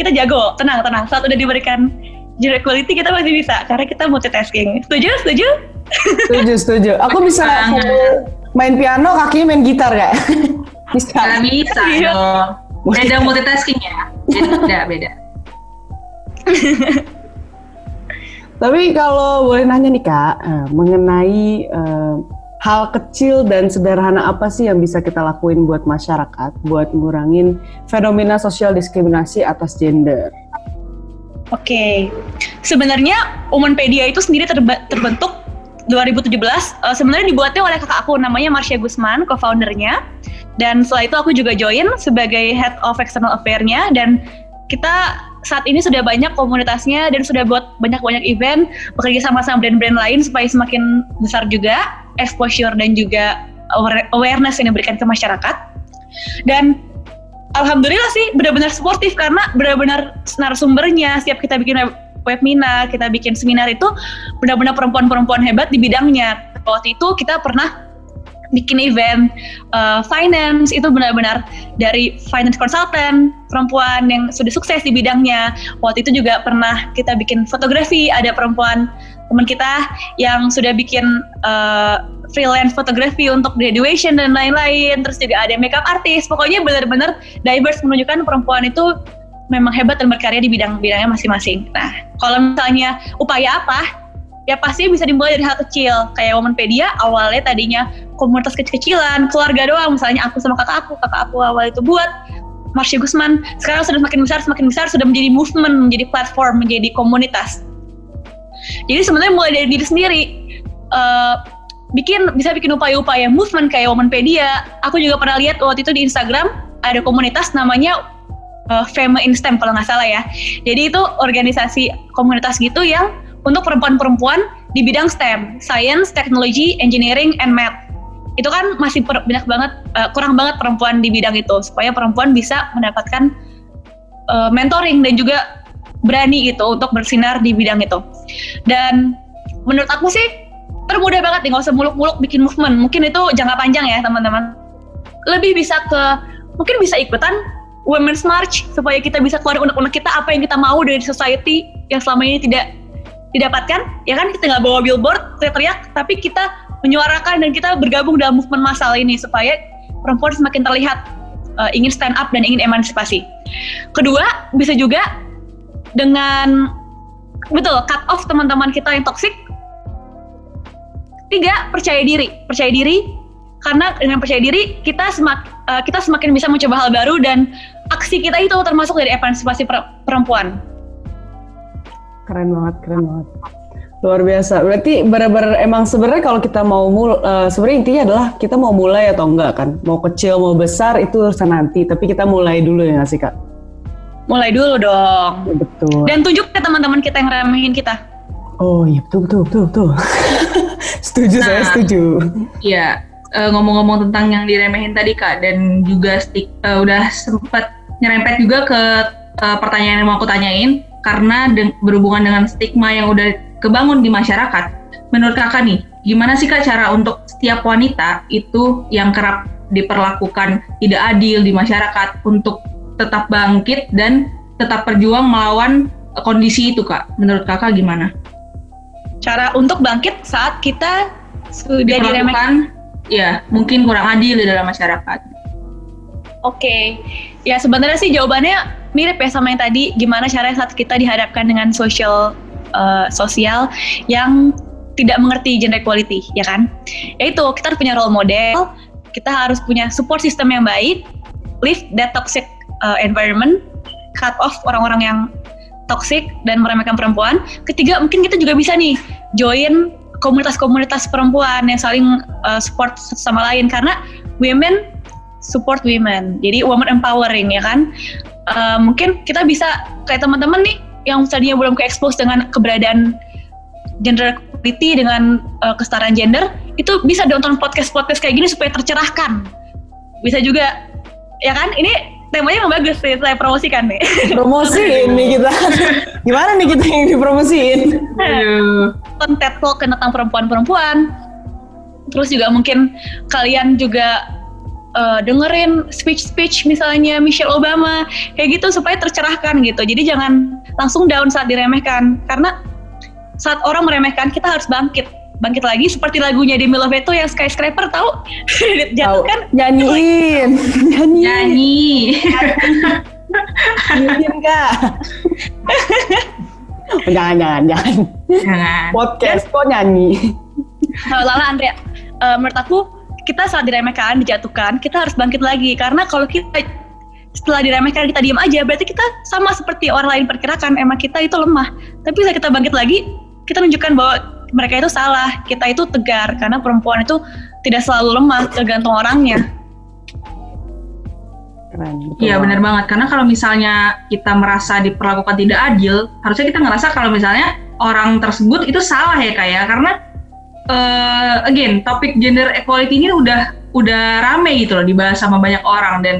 Kita jago, tenang, tenang. Saat udah diberikan gender equality kita masih bisa karena kita multitasking. Setuju? Setuju? Setuju, setuju. Aku bisa main piano, kakinya main gitar gak? <laughs> bisa. Gak bisa Iya. dong. Beda multitasking ya. Beda, beda. <laughs> Tapi kalau boleh nanya nih kak, eh, mengenai eh, hal kecil dan sederhana apa sih yang bisa kita lakuin buat masyarakat, buat ngurangin fenomena sosial diskriminasi atas gender? Oke, sebenarnya Womanpedia itu sendiri terba- terbentuk 2017. Eh, sebenarnya dibuatnya oleh kakak aku namanya Marsha Gusman, co-foundernya. Dan setelah itu aku juga join sebagai head of external affair-nya dan kita saat ini sudah banyak komunitasnya dan sudah buat banyak-banyak event bekerja sama sama brand-brand lain supaya semakin besar juga exposure dan juga aware- awareness yang diberikan ke masyarakat. Dan alhamdulillah sih benar-benar sportif karena benar-benar narasumbernya setiap kita bikin web- webinar, kita bikin seminar itu benar-benar perempuan-perempuan hebat di bidangnya. Waktu itu kita pernah bikin event uh, finance itu benar-benar dari finance consultant perempuan yang sudah sukses di bidangnya. Waktu itu juga pernah kita bikin fotografi ada perempuan teman kita yang sudah bikin uh, freelance fotografi untuk graduation dan lain-lain. Terus juga ada makeup artist. Pokoknya benar-benar diverse menunjukkan perempuan itu memang hebat dan berkarya di bidang-bidangnya masing-masing. Nah, kalau misalnya upaya apa? Ya pasti bisa dimulai dari hal kecil. Kayak Womanpedia awalnya tadinya komunitas kecil-kecilan, keluarga doang. Misalnya aku sama kakak aku, kakak aku awal itu buat Marsha Gusman. Sekarang sudah semakin besar, semakin besar, sudah menjadi movement, menjadi platform, menjadi komunitas. Jadi sebenarnya mulai dari diri sendiri. Eh, bikin bisa bikin upaya-upaya movement kayak Womanpedia. Aku juga pernah lihat waktu itu di Instagram ada komunitas namanya uh, Fema in STEM kalau nggak salah ya. Jadi itu organisasi komunitas gitu yang untuk perempuan-perempuan di bidang STEM, Science, Technology, Engineering, and Math. Itu kan masih per- banyak banget, uh, kurang banget perempuan di bidang itu, supaya perempuan bisa mendapatkan uh, mentoring dan juga berani gitu untuk bersinar di bidang itu. Dan menurut aku sih termudah banget nih, nggak usah muluk-muluk bikin movement. Mungkin itu jangka panjang ya teman-teman. Lebih bisa ke, mungkin bisa ikutan Women's March supaya kita bisa keluar unek-unek kita apa yang kita mau dari society yang selama ini tidak didapatkan. Ya kan kita nggak bawa billboard teriak-teriak, tapi kita menyuarakan dan kita bergabung dalam movement massal ini supaya perempuan semakin terlihat uh, ingin stand up dan ingin emansipasi. Kedua, bisa juga dengan betul cut off teman-teman kita yang toxic. Tiga, percaya diri. Percaya diri karena dengan percaya diri kita semak, uh, kita semakin bisa mencoba hal baru dan aksi kita itu termasuk dari emansipasi per- perempuan. Keren banget, keren banget. Luar biasa. Berarti benar-benar emang sebenarnya kalau kita mau mul, uh, sebenarnya intinya adalah kita mau mulai atau enggak kan. Mau kecil mau besar itu urusan nanti, tapi kita mulai dulu ya nggak sih kak? Mulai dulu dong. Ya, betul. Dan tunjuk ke teman-teman kita yang remehin kita. Oh iya betul betul betul betul. <laughs> setuju nah, saya setuju. Iya. Uh, ngomong-ngomong tentang yang diremehin tadi kak dan juga stik, uh, udah sempat nyerempet juga ke uh, pertanyaan yang mau aku tanyain karena de berhubungan dengan stigma yang udah kebangun di masyarakat. Menurut kakak nih, gimana sih kak cara untuk setiap wanita itu yang kerap diperlakukan tidak adil di masyarakat untuk tetap bangkit dan tetap berjuang melawan kondisi itu kak? Menurut kakak gimana? Cara untuk bangkit saat kita sudah diremehkan? Ya, mungkin kurang adil di dalam masyarakat. Oke, okay. ya sebenarnya sih jawabannya mirip ya sama yang tadi. Gimana caranya saat kita dihadapkan dengan social uh, sosial yang tidak mengerti gender equality, ya kan? Yaitu kita harus punya role model, kita harus punya support system yang baik, live that toxic uh, environment, cut off orang-orang yang toxic dan meremehkan perempuan. Ketiga, mungkin kita juga bisa nih join komunitas-komunitas perempuan yang saling uh, support sama lain karena women support women. Jadi women empowering ya kan. Uh, mungkin kita bisa kayak teman-teman nih yang tadinya belum ke expose dengan keberadaan gender equality dengan uh, kesetaraan gender itu bisa nonton podcast-podcast kayak gini supaya tercerahkan. Bisa juga ya kan? Ini temanya yang bagus sih saya promosikan nih. <laughs> Promosi ini kita. <laughs> Gimana nih kita yang dipromosiin? Konten talk tentang perempuan-perempuan. Terus juga mungkin kalian juga uh, dengerin speech-speech misalnya Michelle Obama kayak gitu supaya tercerahkan gitu. Jadi jangan langsung down saat diremehkan. Karena saat orang meremehkan kita harus bangkit. Bangkit lagi seperti lagunya Demi Lovato yang Skyscraper tahu? <laughs> Jatuh kan? Nyanyiin. Nyanyi. Nyanyi. Nyanyiin kak. <laughs> Jangan jangan jangan. Jangan. Podcast kok nyanyi? Lala Andrea. Uh, menurut aku kita saat diremehkan, dijatuhkan, kita harus bangkit lagi. Karena kalau kita setelah diremehkan kita diam aja, berarti kita sama seperti orang lain perkirakan, emang kita itu lemah. Tapi saat kita bangkit lagi, kita tunjukkan bahwa mereka itu salah, kita itu tegar. Karena perempuan itu tidak selalu lemah, tergantung orangnya. Iya benar banget karena kalau misalnya kita merasa diperlakukan tidak adil, harusnya kita ngerasa kalau misalnya orang tersebut itu salah ya kayak ya. karena uh, again topik gender equality ini udah udah rame gitu loh dibahas sama banyak orang dan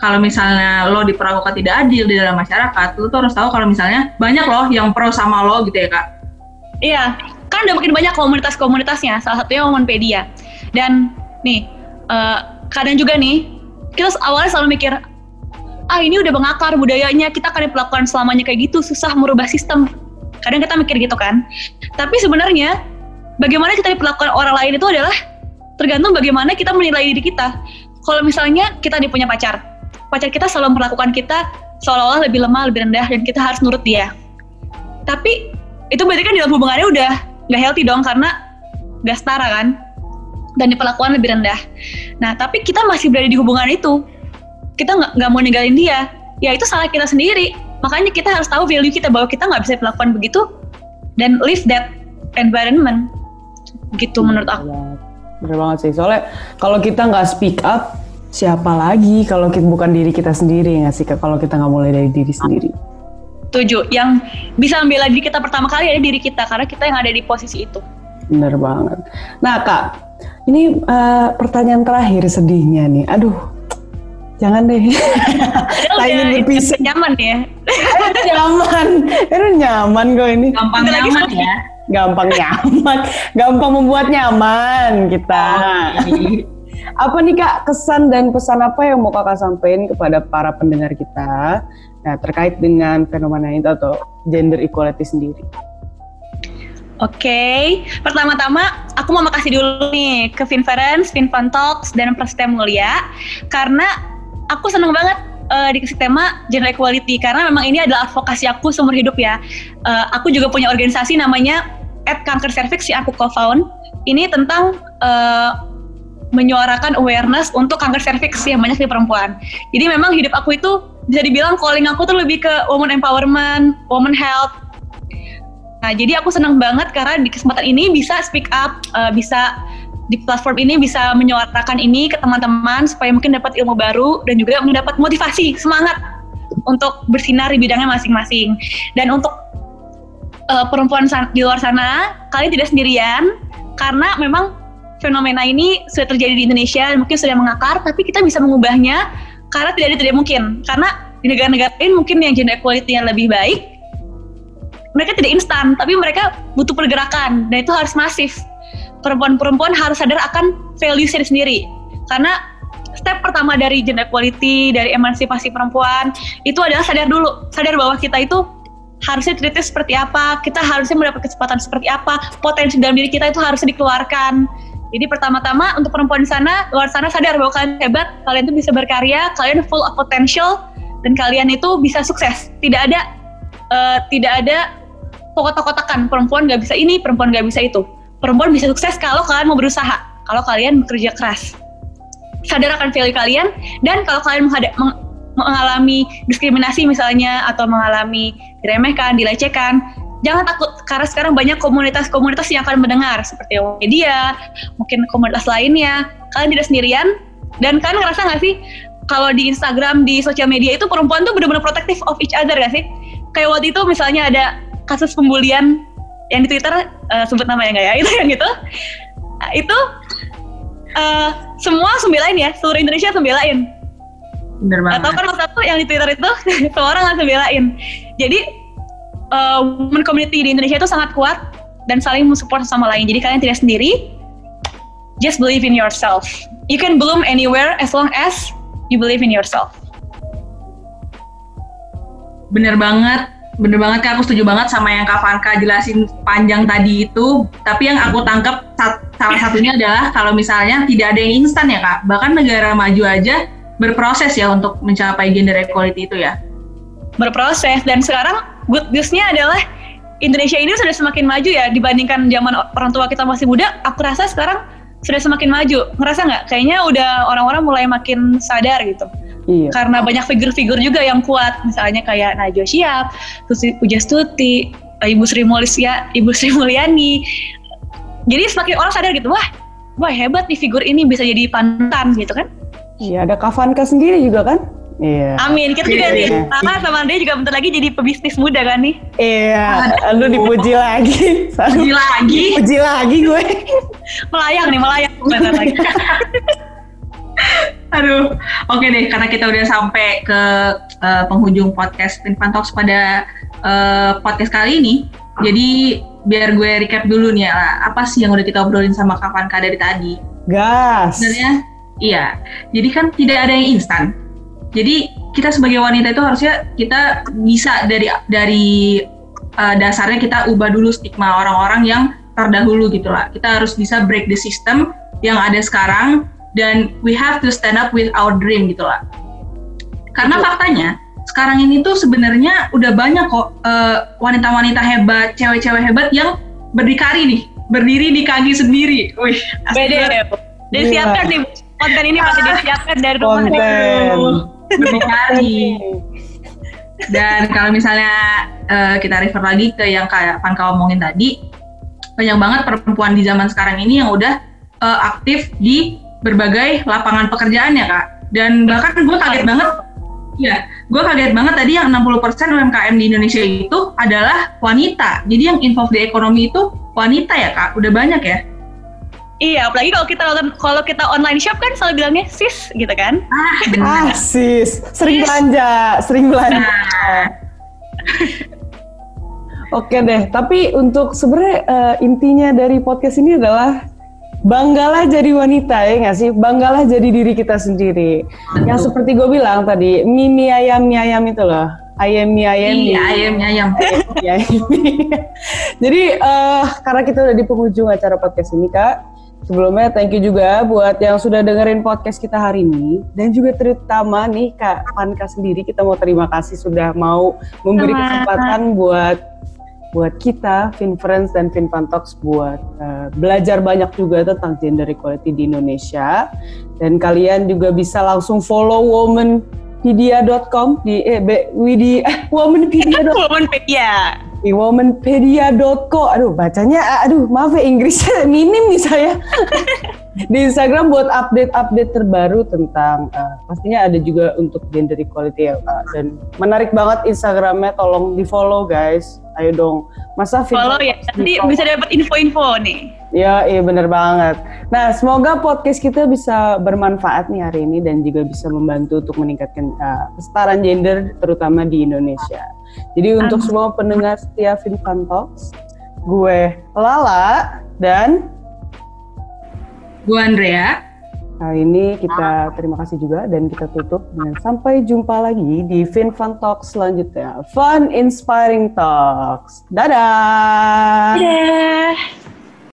kalau misalnya lo diperlakukan tidak adil di dalam masyarakat, lo tuh harus tahu kalau misalnya banyak loh yang pro sama lo gitu ya kak. Iya, kan udah makin banyak komunitas-komunitasnya, salah satunya Womanpedia. Dan nih, uh, kadang juga nih, kita awalnya selalu mikir, ah ini udah mengakar budayanya, kita akan diperlakukan selamanya kayak gitu, susah merubah sistem. Kadang kita mikir gitu kan. Tapi sebenarnya bagaimana kita diperlakukan orang lain itu adalah tergantung bagaimana kita menilai diri kita. Kalau misalnya kita punya pacar, pacar kita selalu memperlakukan kita seolah-olah lebih lemah, lebih rendah, dan kita harus nurut dia. Tapi itu berarti kan dalam hubungannya udah nggak healthy dong karena nggak setara kan, dan diperlakukan lebih rendah. Nah, tapi kita masih berada di hubungan itu, kita nggak mau ninggalin dia, ya itu salah kita sendiri. Makanya kita harus tahu value kita bahwa kita nggak bisa diperlakukan begitu dan live that environment gitu menurut aku bener banget sih soalnya kalau kita nggak speak up siapa lagi kalau kita bukan diri kita sendiri nggak sih kalau kita nggak mulai dari diri sendiri tujuh yang bisa membela diri kita pertama kali ada diri kita karena kita yang ada di posisi itu bener banget nah kak ini uh, pertanyaan terakhir sedihnya nih aduh jangan deh. Saya ingin berpisah. Nyaman ya. nyaman. Itu nyaman kok ini. Gampang nyaman ya gampang nyaman, <laughs> gampang membuat nyaman kita. Oh, apa nih kak kesan dan pesan apa yang mau kakak sampaikan kepada para pendengar kita nah, terkait dengan fenomena itu atau gender equality sendiri? Oke, okay. pertama-tama aku mau makasih dulu nih ke Finference, Finfun Talks, dan Prasetya Mulia karena aku seneng banget uh, dikasih tema gender equality karena memang ini adalah advokasi aku seumur hidup ya. Uh, aku juga punya organisasi namanya at kanker cervix yang aku co-found ini tentang uh, menyuarakan awareness untuk kanker cervix yang banyak di perempuan. Jadi memang hidup aku itu bisa dibilang calling aku tuh lebih ke woman empowerment, woman health. Nah, jadi aku senang banget karena di kesempatan ini bisa speak up, uh, bisa di platform ini bisa menyuarakan ini ke teman-teman supaya mungkin dapat ilmu baru dan juga mendapat motivasi, semangat untuk bersinar di bidangnya masing-masing. Dan untuk uh, perempuan di luar sana, kalian tidak sendirian karena memang fenomena ini sudah terjadi di Indonesia mungkin sudah mengakar, tapi kita bisa mengubahnya karena tidak ada tidak mungkin. Karena di negara-negara lain mungkin yang gender equality yang lebih baik, mereka tidak instan, tapi mereka butuh pergerakan dan itu harus masif. Perempuan-perempuan harus sadar akan value sendiri. Karena step pertama dari gender equality, dari emansipasi perempuan, itu adalah sadar dulu, sadar bahwa kita itu harusnya treatnya seperti apa, kita harusnya mendapat kesempatan seperti apa, potensi dalam diri kita itu harus dikeluarkan. Jadi pertama-tama untuk perempuan di sana, luar sana sadar bahwa kalian hebat, kalian itu bisa berkarya, kalian full of potential, dan kalian itu bisa sukses. Tidak ada uh, tidak ada kotak-kotakan perempuan nggak bisa ini, perempuan nggak bisa itu. Perempuan bisa sukses kalau kalian mau berusaha, kalau kalian bekerja keras. Sadar akan value kalian, dan kalau kalian mengalami diskriminasi misalnya, atau mengalami diremehkan, dilecehkan, jangan takut karena sekarang banyak komunitas-komunitas yang akan mendengar seperti media, mungkin komunitas lainnya. Kalian tidak sendirian dan kalian ngerasa nggak sih kalau di Instagram, di sosial media itu perempuan tuh benar-benar protective of each other gak sih? Kayak waktu itu misalnya ada kasus pembulian yang di Twitter uh, sebut nama ya nggak ya <laughs> itu yang uh, itu uh, semua sembelain ya seluruh Indonesia sembelain Bener banget. Atau kan satu yang di Twitter itu <laughs> semua orang langsung belain. Jadi uh, women community di Indonesia itu sangat kuat dan saling mensupport sama lain. Jadi kalian tidak sendiri. Just believe in yourself. You can bloom anywhere as long as you believe in yourself. Bener banget, bener banget kak. Aku setuju banget sama yang Kak Vanka jelasin panjang tadi itu. Tapi yang aku tangkap salah satunya adalah kalau misalnya tidak ada yang instan ya kak. Bahkan negara maju aja berproses ya untuk mencapai gender equality itu ya. Berproses dan sekarang good newsnya adalah Indonesia ini sudah semakin maju ya dibandingkan zaman orang tua kita masih muda. Aku rasa sekarang sudah semakin maju. Ngerasa nggak? Kayaknya udah orang-orang mulai makin sadar gitu. Iya. Karena banyak figur-figur juga yang kuat, misalnya kayak Najwa Shihab, terus Pujastuti, Ibu Sri Mulyani, Ibu Sri Mulyani. Jadi semakin orang sadar gitu, wah, wah hebat nih figur ini bisa jadi panutan gitu kan? Iya, ada Kavanka sendiri juga kan? Iya. Amin. Kita juga nih, iya. Kakak sama Andre juga bentar lagi jadi pebisnis muda kan nih? Iya. Lu dipuji lagi. Puji lagi. Puji lagi gue. melayang nih, melayang. Bentar lagi. <laughs> Aduh, oke deh, karena kita udah sampai ke uh, penghujung podcast Pinfan Talks pada uh, podcast kali ini, jadi biar gue recap dulu nih ya, apa sih yang udah kita obrolin sama Kavan dari tadi? Gas. Sebenarnya, iya. Jadi kan tidak ada yang instan jadi kita sebagai wanita itu harusnya kita bisa dari dari uh, dasarnya kita ubah dulu stigma orang-orang yang terdahulu gitu lah. Kita harus bisa break the system yang ada sekarang dan we have to stand up with our dream gitu lah. Karena Betul. faktanya sekarang ini tuh sebenarnya udah banyak kok uh, wanita-wanita hebat, cewek-cewek hebat yang berdikari nih, berdiri di kaki sendiri. Wih, beda ya. Disiapkan nih konten ini masih disiapkan dari rumah. Konten berdikari. Dan kalau misalnya uh, kita refer lagi ke yang kayak Panka omongin tadi, banyak banget perempuan di zaman sekarang ini yang udah uh, aktif di berbagai lapangan pekerjaan ya kak. Dan bahkan gue kaget banget, ya, gue kaget banget tadi yang 60% UMKM di Indonesia itu adalah wanita. Jadi yang involved di ekonomi itu wanita ya kak, udah banyak ya. Iya, apalagi kalau kita kalau kita online shop kan selalu bilangnya sis gitu kan. Ah, <laughs> ah sis, sering sis. belanja, sering belanja. Nah. <laughs> Oke deh, tapi untuk sebenarnya uh, intinya dari podcast ini adalah banggalah jadi wanita ya nggak sih? Banggalah jadi diri kita sendiri. Betul. Yang seperti gue bilang tadi, mimi ayam mie ayam itu loh. Ayam <laughs> mie ayam Iya, ayam mie ayam. jadi uh, karena kita udah di penghujung acara podcast ini kak, Sebelumnya thank you juga buat yang sudah dengerin podcast kita hari ini. Dan juga terutama nih Kak Panka sendiri kita mau terima kasih sudah mau memberi kesempatan buat buat kita Finfriends dan Finfantox buat uh, belajar banyak juga tentang gender equality di Indonesia. Dan kalian juga bisa langsung follow womanpedia.com di eh be, widi eh, womanpedia.com womanpedia <laughs> womanpedia.co. Aduh, bacanya aduh maaf ya Inggrisnya <laughs> minim nih saya. di Instagram buat update-update terbaru tentang uh, pastinya ada juga untuk gender equality ya uh, dan menarik banget Instagramnya tolong di follow guys ayo dong. Masa follow ya nanti bisa dapat info-info nih. Ya iya bener banget. Nah semoga podcast kita bisa bermanfaat nih hari ini dan juga bisa membantu untuk meningkatkan uh, kesetaraan gender terutama di Indonesia. Jadi untuk semua pendengar setia Finfan Talks gue Lala dan Gue Andrea. Kali ini kita terima kasih juga dan kita tutup dengan sampai jumpa lagi di FinFun Talks selanjutnya. Fun Inspiring Talks. Dadah! Dadah!